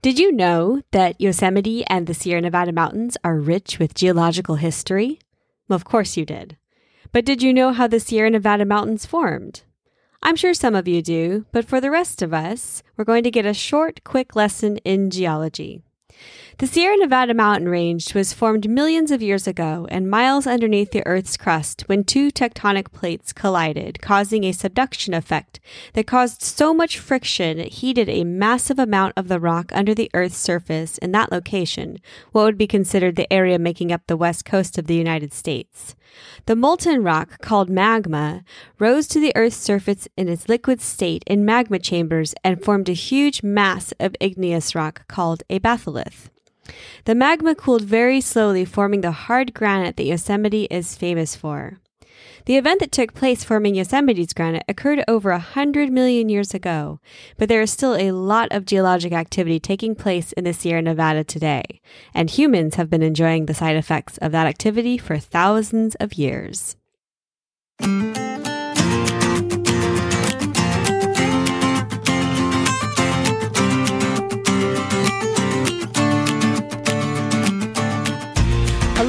Did you know that Yosemite and the Sierra Nevada mountains are rich with geological history? Well, of course you did. But did you know how the Sierra Nevada mountains formed? I'm sure some of you do, but for the rest of us, we're going to get a short, quick lesson in geology. The Sierra Nevada mountain range was formed millions of years ago and miles underneath the Earth's crust when two tectonic plates collided, causing a subduction effect that caused so much friction it heated a massive amount of the rock under the Earth's surface in that location, what would be considered the area making up the west coast of the United States. The molten rock, called magma, rose to the Earth's surface in its liquid state in magma chambers and formed a huge mass of igneous rock called a batholith. The magma cooled very slowly, forming the hard granite that Yosemite is famous for. The event that took place forming Yosemite's granite occurred over a hundred million years ago, but there is still a lot of geologic activity taking place in the Sierra Nevada today, and humans have been enjoying the side effects of that activity for thousands of years.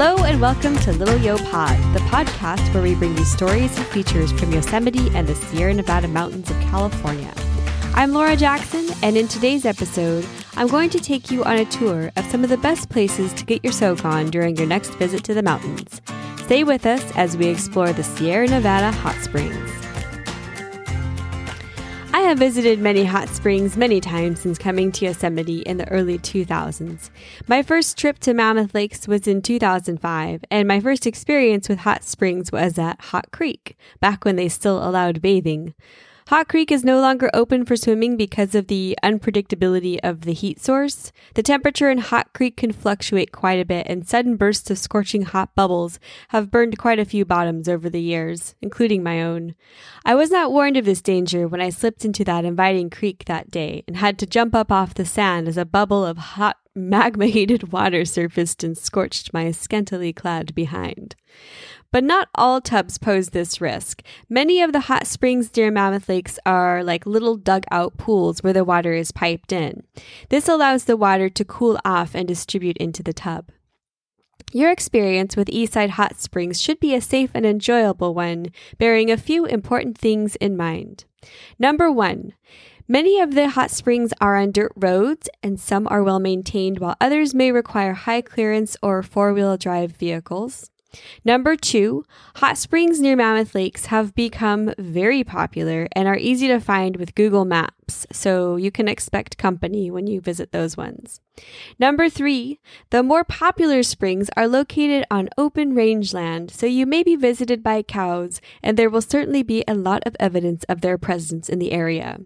Hello and welcome to Little Yo Pod, the podcast where we bring you stories and features from Yosemite and the Sierra Nevada mountains of California. I'm Laura Jackson, and in today's episode, I'm going to take you on a tour of some of the best places to get your soak on during your next visit to the mountains. Stay with us as we explore the Sierra Nevada hot springs. I have visited many hot springs many times since coming to Yosemite in the early 2000s. My first trip to Mammoth Lakes was in 2005, and my first experience with hot springs was at Hot Creek, back when they still allowed bathing. Hot Creek is no longer open for swimming because of the unpredictability of the heat source. The temperature in Hot Creek can fluctuate quite a bit, and sudden bursts of scorching hot bubbles have burned quite a few bottoms over the years, including my own. I was not warned of this danger when I slipped into that inviting creek that day and had to jump up off the sand as a bubble of hot magma heated water surfaced and scorched my scantily clad behind. But not all tubs pose this risk. Many of the hot springs near Mammoth Lakes are like little dugout pools where the water is piped in. This allows the water to cool off and distribute into the tub. Your experience with Eastside Hot Springs should be a safe and enjoyable one, bearing a few important things in mind. Number one, Many of the hot springs are on dirt roads, and some are well maintained, while others may require high clearance or four wheel drive vehicles. Number two, hot springs near Mammoth Lakes have become very popular and are easy to find with Google Maps, so you can expect company when you visit those ones. Number three, the more popular springs are located on open rangeland, so you may be visited by cows, and there will certainly be a lot of evidence of their presence in the area.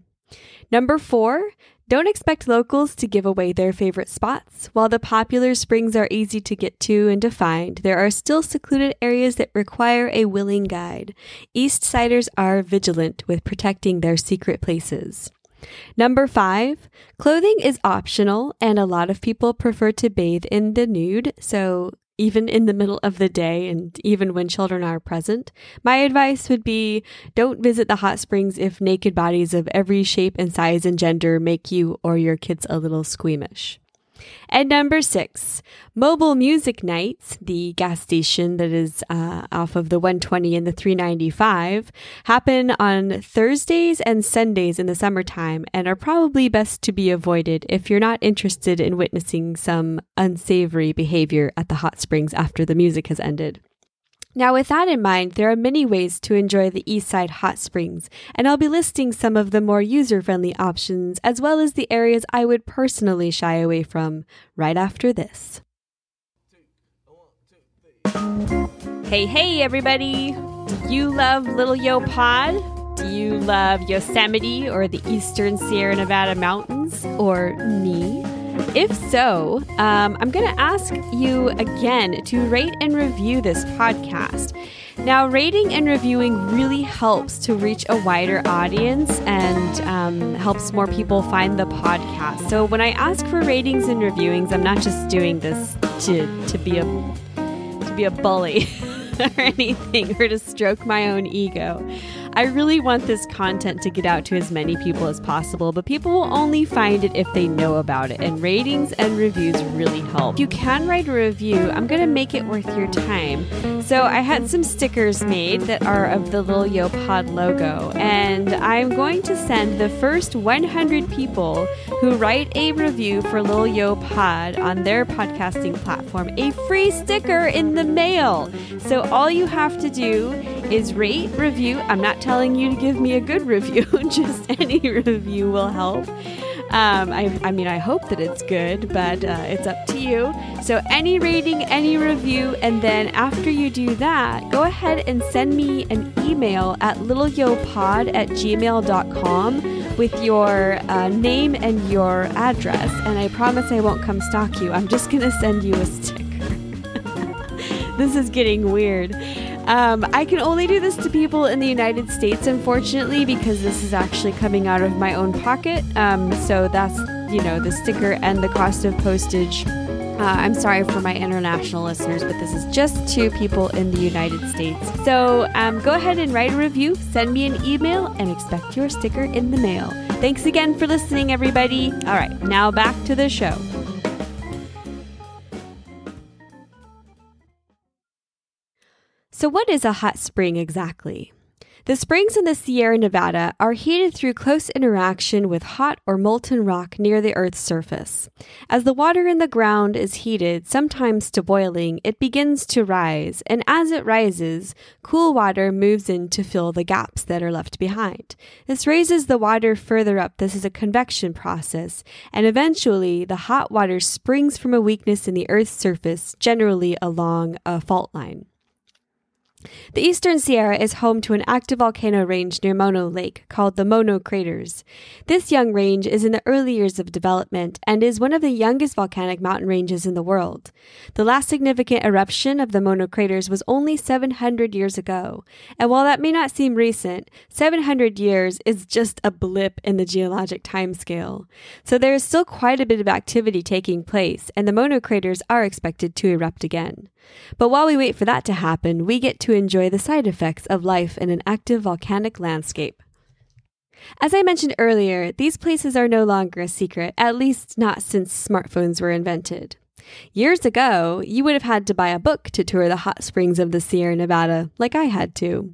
Number four, don't expect locals to give away their favorite spots. While the popular springs are easy to get to and to find, there are still secluded areas that require a willing guide. East Siders are vigilant with protecting their secret places. Number five, clothing is optional, and a lot of people prefer to bathe in the nude, so even in the middle of the day and even when children are present. My advice would be don't visit the hot springs if naked bodies of every shape and size and gender make you or your kids a little squeamish. And number six, Mobil Music Nights, the gas station that is uh, off of the 120 and the 395, happen on Thursdays and Sundays in the summertime and are probably best to be avoided if you're not interested in witnessing some unsavory behavior at the hot springs after the music has ended. Now, with that in mind, there are many ways to enjoy the Eastside Hot Springs, and I'll be listing some of the more user friendly options as well as the areas I would personally shy away from right after this. Hey, hey, everybody! Do you love Little Yo Pod? Do you love Yosemite or the Eastern Sierra Nevada Mountains or me? If so, um, I'm going to ask you again to rate and review this podcast. Now, rating and reviewing really helps to reach a wider audience and um, helps more people find the podcast. So, when I ask for ratings and reviewings, I'm not just doing this to, to be a to be a bully or anything or to stroke my own ego. I really want this content to get out to as many people as possible, but people will only find it if they know about it, and ratings and reviews really help. If you can write a review, I'm going to make it worth your time. So I had some stickers made that are of the Little Yo Pod logo, and I'm going to send the first 100 people who write a review for Little Yo Pod on their podcasting platform a free sticker in the mail. So all you have to do is rate, review. I'm not telling you to give me a good review, just any review will help. Um, I, I, mean, I hope that it's good, but uh, it's up to you. So, any rating, any review, and then after you do that, go ahead and send me an email at littleyopod at gmail.com with your uh, name and your address. And I promise I won't come stalk you. I'm just going to send you a sticker. this is getting weird. Um, I can only do this to people in the United States, unfortunately, because this is actually coming out of my own pocket. Um, so that's, you know, the sticker and the cost of postage. Uh, I'm sorry for my international listeners, but this is just to people in the United States. So um, go ahead and write a review, send me an email, and expect your sticker in the mail. Thanks again for listening, everybody. All right, now back to the show. So, what is a hot spring exactly? The springs in the Sierra Nevada are heated through close interaction with hot or molten rock near the Earth's surface. As the water in the ground is heated, sometimes to boiling, it begins to rise, and as it rises, cool water moves in to fill the gaps that are left behind. This raises the water further up. This is a convection process, and eventually the hot water springs from a weakness in the Earth's surface, generally along a fault line. The Eastern Sierra is home to an active volcano range near Mono Lake called the Mono Craters. This young range is in the early years of development and is one of the youngest volcanic mountain ranges in the world. The last significant eruption of the Mono Craters was only 700 years ago. And while that may not seem recent, 700 years is just a blip in the geologic timescale. So there is still quite a bit of activity taking place, and the Mono Craters are expected to erupt again. But while we wait for that to happen, we get to enjoy the side effects of life in an active volcanic landscape. As I mentioned earlier, these places are no longer a secret, at least not since smartphones were invented. Years ago, you would have had to buy a book to tour the hot springs of the Sierra Nevada, like I had to.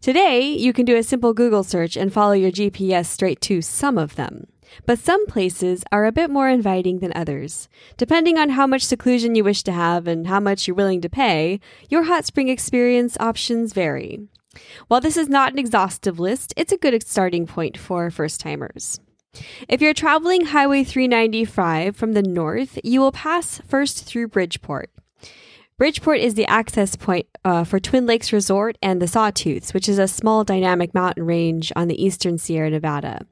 Today, you can do a simple Google search and follow your GPS straight to some of them. But some places are a bit more inviting than others. Depending on how much seclusion you wish to have and how much you're willing to pay, your hot spring experience options vary. While this is not an exhaustive list, it's a good starting point for first timers. If you're traveling Highway 395 from the north, you will pass first through Bridgeport. Bridgeport is the access point uh, for Twin Lakes Resort and the Sawtooths, which is a small dynamic mountain range on the eastern Sierra Nevada.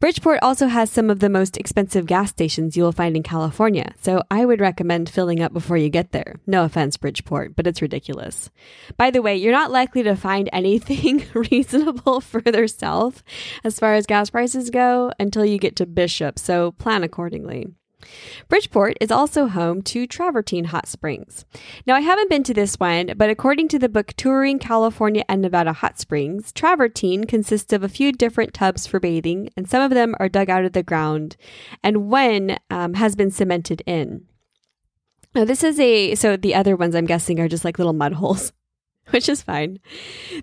Bridgeport also has some of the most expensive gas stations you will find in California, so I would recommend filling up before you get there. No offense, Bridgeport, but it's ridiculous. By the way, you're not likely to find anything reasonable further south as far as gas prices go until you get to Bishop, so plan accordingly. Bridgeport is also home to Travertine Hot Springs. Now, I haven't been to this one, but according to the book Touring California and Nevada Hot Springs, Travertine consists of a few different tubs for bathing, and some of them are dug out of the ground, and one um, has been cemented in. Now, this is a, so the other ones I'm guessing are just like little mud holes. which is fine.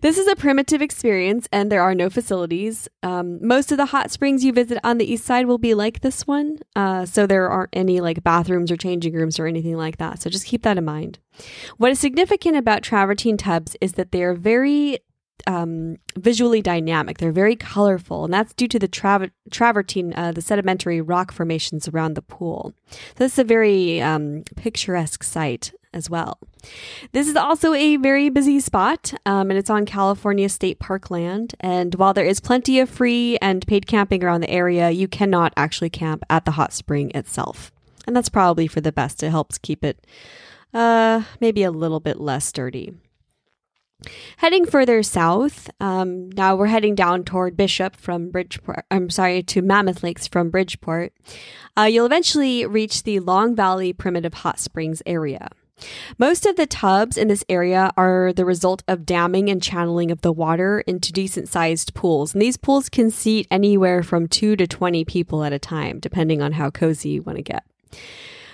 This is a primitive experience, and there are no facilities. Um, most of the hot springs you visit on the east side will be like this one, uh, so there aren't any like bathrooms or changing rooms or anything like that. So just keep that in mind. What is significant about travertine tubs is that they are very um, visually dynamic. They're very colorful, and that's due to the tra- travertine, uh, the sedimentary rock formations around the pool. So this is a very um, picturesque site as well. This is also a very busy spot, um, and it's on California State Park land. And while there is plenty of free and paid camping around the area, you cannot actually camp at the hot spring itself. And that's probably for the best. It helps keep it uh, maybe a little bit less dirty. Heading further south, um, now we're heading down toward Bishop from Bridgeport. I'm sorry, to Mammoth Lakes from Bridgeport. Uh, you'll eventually reach the Long Valley Primitive Hot Springs area. Most of the tubs in this area are the result of damming and channeling of the water into decent sized pools. And these pools can seat anywhere from 2 to 20 people at a time, depending on how cozy you want to get.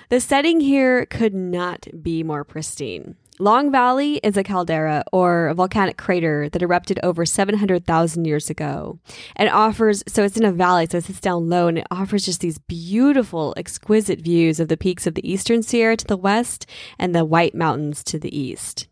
The setting here could not be more pristine. Long Valley is a caldera or a volcanic crater that erupted over 700,000 years ago and offers, so it's in a valley, so it sits down low and it offers just these beautiful, exquisite views of the peaks of the Eastern Sierra to the west and the White Mountains to the east.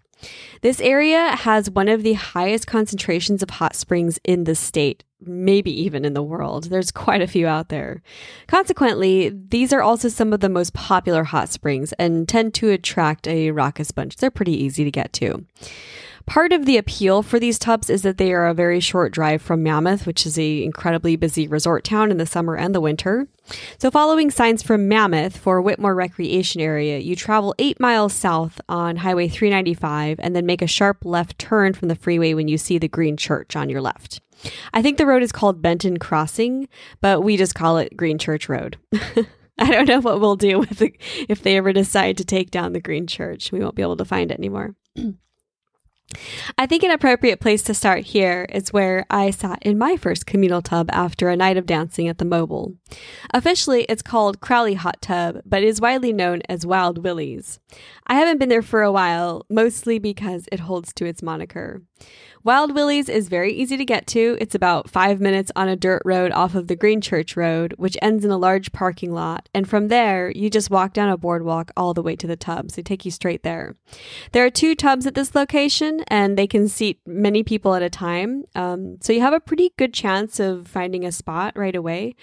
This area has one of the highest concentrations of hot springs in the state, maybe even in the world. There's quite a few out there. Consequently, these are also some of the most popular hot springs and tend to attract a raucous bunch. They're pretty easy to get to. Part of the appeal for these tubs is that they are a very short drive from Mammoth, which is a incredibly busy resort town in the summer and the winter. So following signs from Mammoth for Whitmore Recreation Area, you travel 8 miles south on Highway 395 and then make a sharp left turn from the freeway when you see the green church on your left. I think the road is called Benton Crossing, but we just call it Green Church Road. I don't know what we'll do the, if they ever decide to take down the Green Church. We won't be able to find it anymore. I think an appropriate place to start here is where I sat in my first communal tub after a night of dancing at the Mobil. Officially, it's called Crowley Hot Tub, but is widely known as Wild Willie's. I haven't been there for a while, mostly because it holds to its moniker. Wild Willie's is very easy to get to. It's about five minutes on a dirt road off of the Green Church Road, which ends in a large parking lot. And from there, you just walk down a boardwalk all the way to the tubs. They take you straight there. There are two tubs at this location, and they can seat many people at a time. Um, so you have a pretty good chance of finding a spot right away.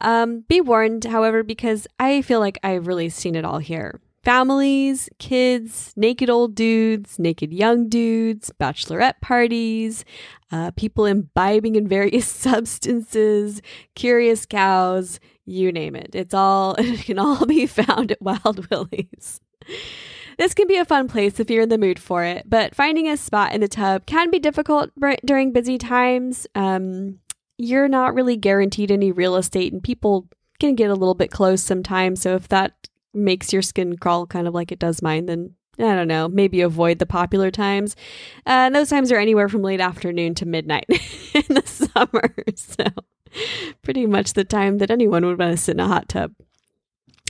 Um, be warned, however, because I feel like I've really seen it all here families, kids, naked old dudes, naked young dudes, bachelorette parties, uh, people imbibing in various substances, curious cows, you name it. It's all, it can all be found at Wild Willie's. This can be a fun place if you're in the mood for it, but finding a spot in the tub can be difficult during busy times. Um, you're not really guaranteed any real estate, and people can get a little bit close sometimes. So if that makes your skin crawl kind of like it does mine, then I don't know, maybe avoid the popular times. Uh, and those times are anywhere from late afternoon to midnight in the summer. So, pretty much the time that anyone would want to sit in a hot tub.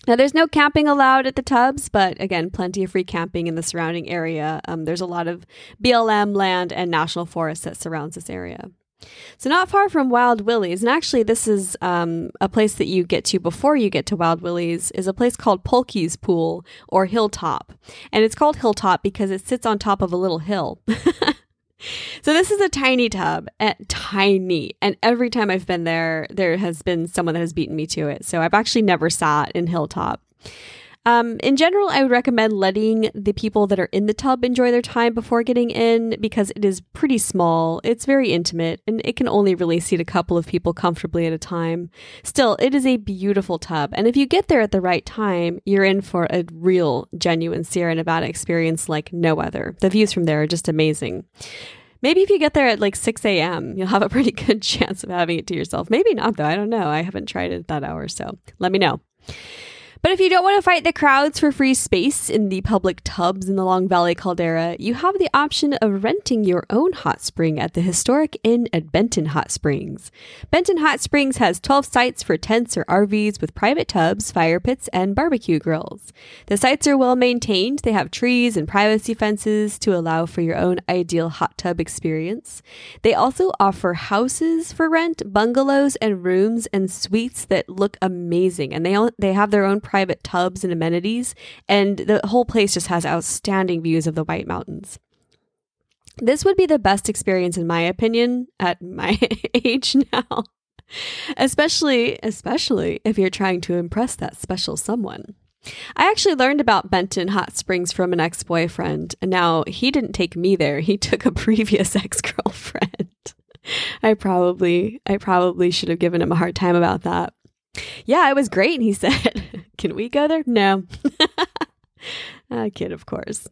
Now, there's no camping allowed at the tubs, but again, plenty of free camping in the surrounding area. Um, there's a lot of BLM land and national forest that surrounds this area. So, not far from Wild Willie's, and actually, this is um, a place that you get to before you get to Wild Willie's, is a place called Pulky's Pool or Hilltop. And it's called Hilltop because it sits on top of a little hill. so, this is a tiny tub, uh, tiny. And every time I've been there, there has been someone that has beaten me to it. So, I've actually never sat in Hilltop. Um, in general, I would recommend letting the people that are in the tub enjoy their time before getting in because it is pretty small, it's very intimate, and it can only really seat a couple of people comfortably at a time. Still, it is a beautiful tub, and if you get there at the right time, you're in for a real, genuine Sierra Nevada experience like no other. The views from there are just amazing. Maybe if you get there at like 6 a.m., you'll have a pretty good chance of having it to yourself. Maybe not, though. I don't know. I haven't tried it at that hour, so let me know. But if you don't want to fight the crowds for free space in the public tubs in the Long Valley Caldera, you have the option of renting your own hot spring at the historic inn at Benton Hot Springs. Benton Hot Springs has 12 sites for tents or RVs with private tubs, fire pits, and barbecue grills. The sites are well maintained. They have trees and privacy fences to allow for your own ideal hot tub experience. They also offer houses for rent, bungalows and rooms and suites that look amazing and they they have their own private tubs and amenities, and the whole place just has outstanding views of the White Mountains. This would be the best experience, in my opinion, at my age now. especially, especially if you're trying to impress that special someone. I actually learned about Benton Hot Springs from an ex boyfriend. Now he didn't take me there, he took a previous ex girlfriend. I probably I probably should have given him a hard time about that. Yeah, it was great. He said, Can we go there? No. kid, of course.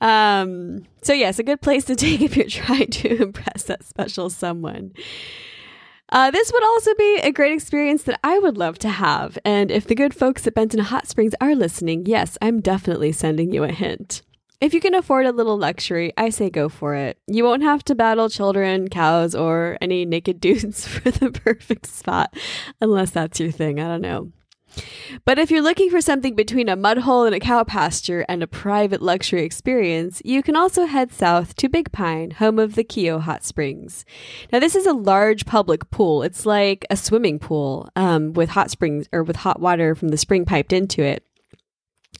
Um, so yes, a good place to take if you're trying to impress that special someone. Uh, this would also be a great experience that I would love to have. And if the good folks at Benton Hot Springs are listening, yes, I'm definitely sending you a hint. If you can afford a little luxury, I say go for it. You won't have to battle children, cows, or any naked dudes for the perfect spot, unless that's your thing. I don't know. But if you're looking for something between a mud hole and a cow pasture and a private luxury experience, you can also head south to Big Pine, home of the Keough Hot Springs. Now, this is a large public pool. It's like a swimming pool um, with hot springs or with hot water from the spring piped into it.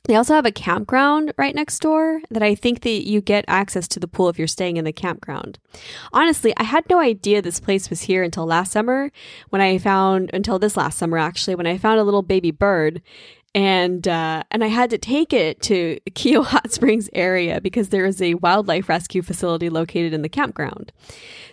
They also have a campground right next door that I think that you get access to the pool if you're staying in the campground. Honestly, I had no idea this place was here until last summer when I found until this last summer actually when I found a little baby bird and uh, and I had to take it to Keough Hot Springs area because there is a wildlife rescue facility located in the campground.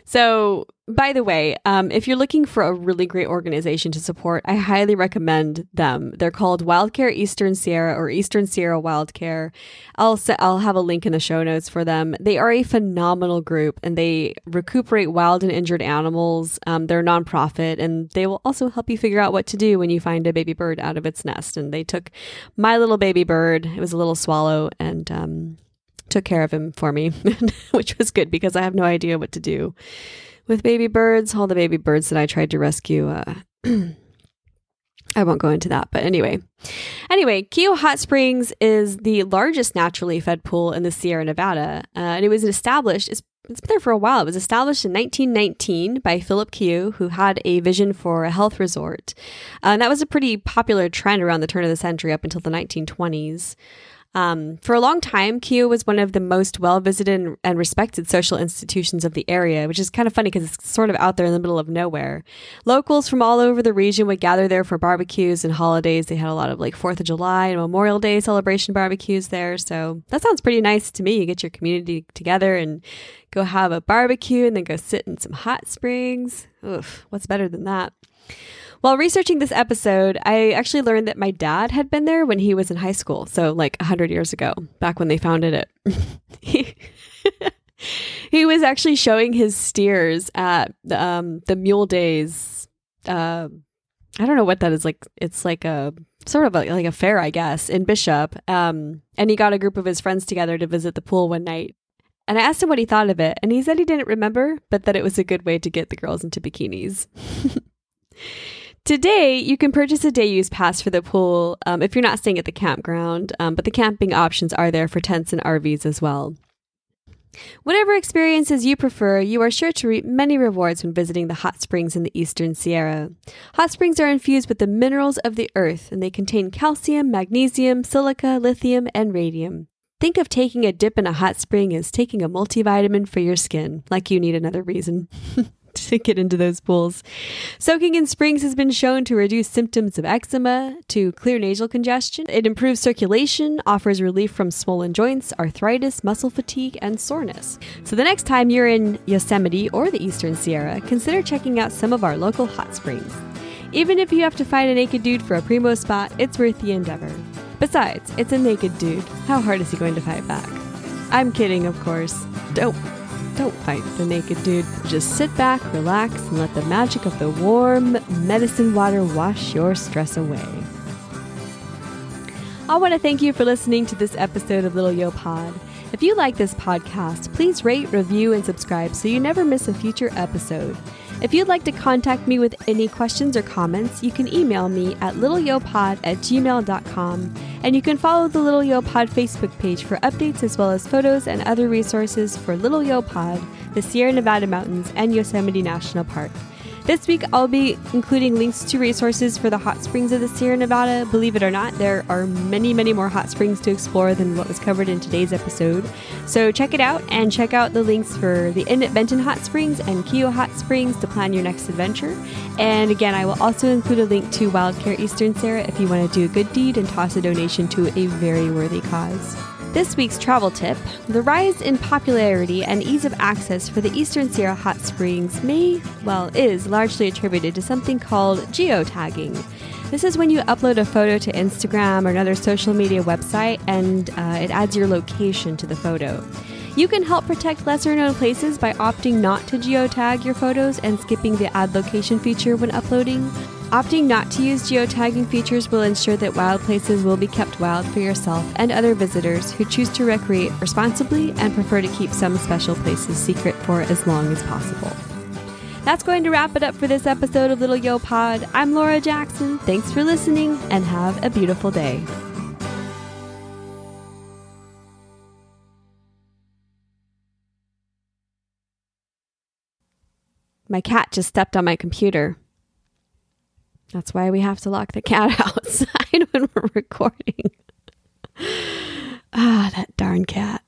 So by the way, um, if you're looking for a really great organization to support, I highly recommend them. They're called Wildcare Eastern Sierra or Eastern Sierra Wildcare. I'll I'll have a link in the show notes for them. They are a phenomenal group and they recuperate wild and injured animals. Um, they're a nonprofit and they will also help you figure out what to do when you find a baby bird out of its nest. And they took my little baby bird. It was a little swallow and um, took care of him for me, which was good because I have no idea what to do with baby birds, all the baby birds that I tried to rescue. Uh, I won't go into that, but anyway. Anyway, Keough Hot Springs is the largest naturally fed pool in the Sierra Nevada, uh, and it was established. It's, it's been there for a while. It was established in 1919 by Philip Keough, who had a vision for a health resort. Uh, and that was a pretty popular trend around the turn of the century up until the 1920s. Um, for a long time, Keough was one of the most well visited and respected social institutions of the area, which is kind of funny because it's sort of out there in the middle of nowhere. Locals from all over the region would gather there for barbecues and holidays. They had a lot of like 4th of July and Memorial Day celebration barbecues there. So that sounds pretty nice to me. You get your community together and go have a barbecue and then go sit in some hot springs. Oof, what's better than that? While researching this episode, I actually learned that my dad had been there when he was in high school. So, like 100 years ago, back when they founded it. he, he was actually showing his steers at um, the Mule Days. Uh, I don't know what that is like. It's like a sort of a, like a fair, I guess, in Bishop. Um, and he got a group of his friends together to visit the pool one night. And I asked him what he thought of it, and he said he didn't remember, but that it was a good way to get the girls into bikinis. Today, you can purchase a day use pass for the pool um, if you're not staying at the campground, um, but the camping options are there for tents and RVs as well. Whatever experiences you prefer, you are sure to reap many rewards when visiting the hot springs in the eastern Sierra. Hot springs are infused with the minerals of the earth, and they contain calcium, magnesium, silica, lithium, and radium. Think of taking a dip in a hot spring as taking a multivitamin for your skin, like you need another reason. to get into those pools. Soaking in springs has been shown to reduce symptoms of eczema, to clear nasal congestion. It improves circulation, offers relief from swollen joints, arthritis, muscle fatigue, and soreness. So the next time you're in Yosemite or the Eastern Sierra, consider checking out some of our local hot springs. Even if you have to find a naked dude for a primo spot, it's worth the endeavor. Besides, it's a naked dude. How hard is he going to fight back? I'm kidding, of course. Don't don't fight the naked dude. Just sit back, relax, and let the magic of the warm medicine water wash your stress away. I want to thank you for listening to this episode of Little Yo Pod. If you like this podcast, please rate, review, and subscribe so you never miss a future episode. If you'd like to contact me with any questions or comments, you can email me at littleyopod at gmail.com. And you can follow the Little Yo Pod Facebook page for updates as well as photos and other resources for Little Yo Pod, the Sierra Nevada Mountains, and Yosemite National Park. This week, I'll be including links to resources for the hot springs of the Sierra Nevada. Believe it or not, there are many, many more hot springs to explore than what was covered in today's episode. So check it out and check out the links for the Inn at Benton Hot Springs and Keough Hot Springs to plan your next adventure. And again, I will also include a link to Wildcare Eastern Sierra if you want to do a good deed and toss a donation to a very worthy cause. This week's travel tip the rise in popularity and ease of access for the Eastern Sierra hot springs may, well, is largely attributed to something called geotagging. This is when you upload a photo to Instagram or another social media website and uh, it adds your location to the photo. You can help protect lesser known places by opting not to geotag your photos and skipping the add location feature when uploading. Opting not to use geotagging features will ensure that wild places will be kept wild for yourself and other visitors who choose to recreate responsibly and prefer to keep some special places secret for as long as possible. That's going to wrap it up for this episode of Little Yo Pod. I'm Laura Jackson. Thanks for listening and have a beautiful day. My cat just stepped on my computer. That's why we have to lock the cat outside when we're recording. Ah, that darn cat.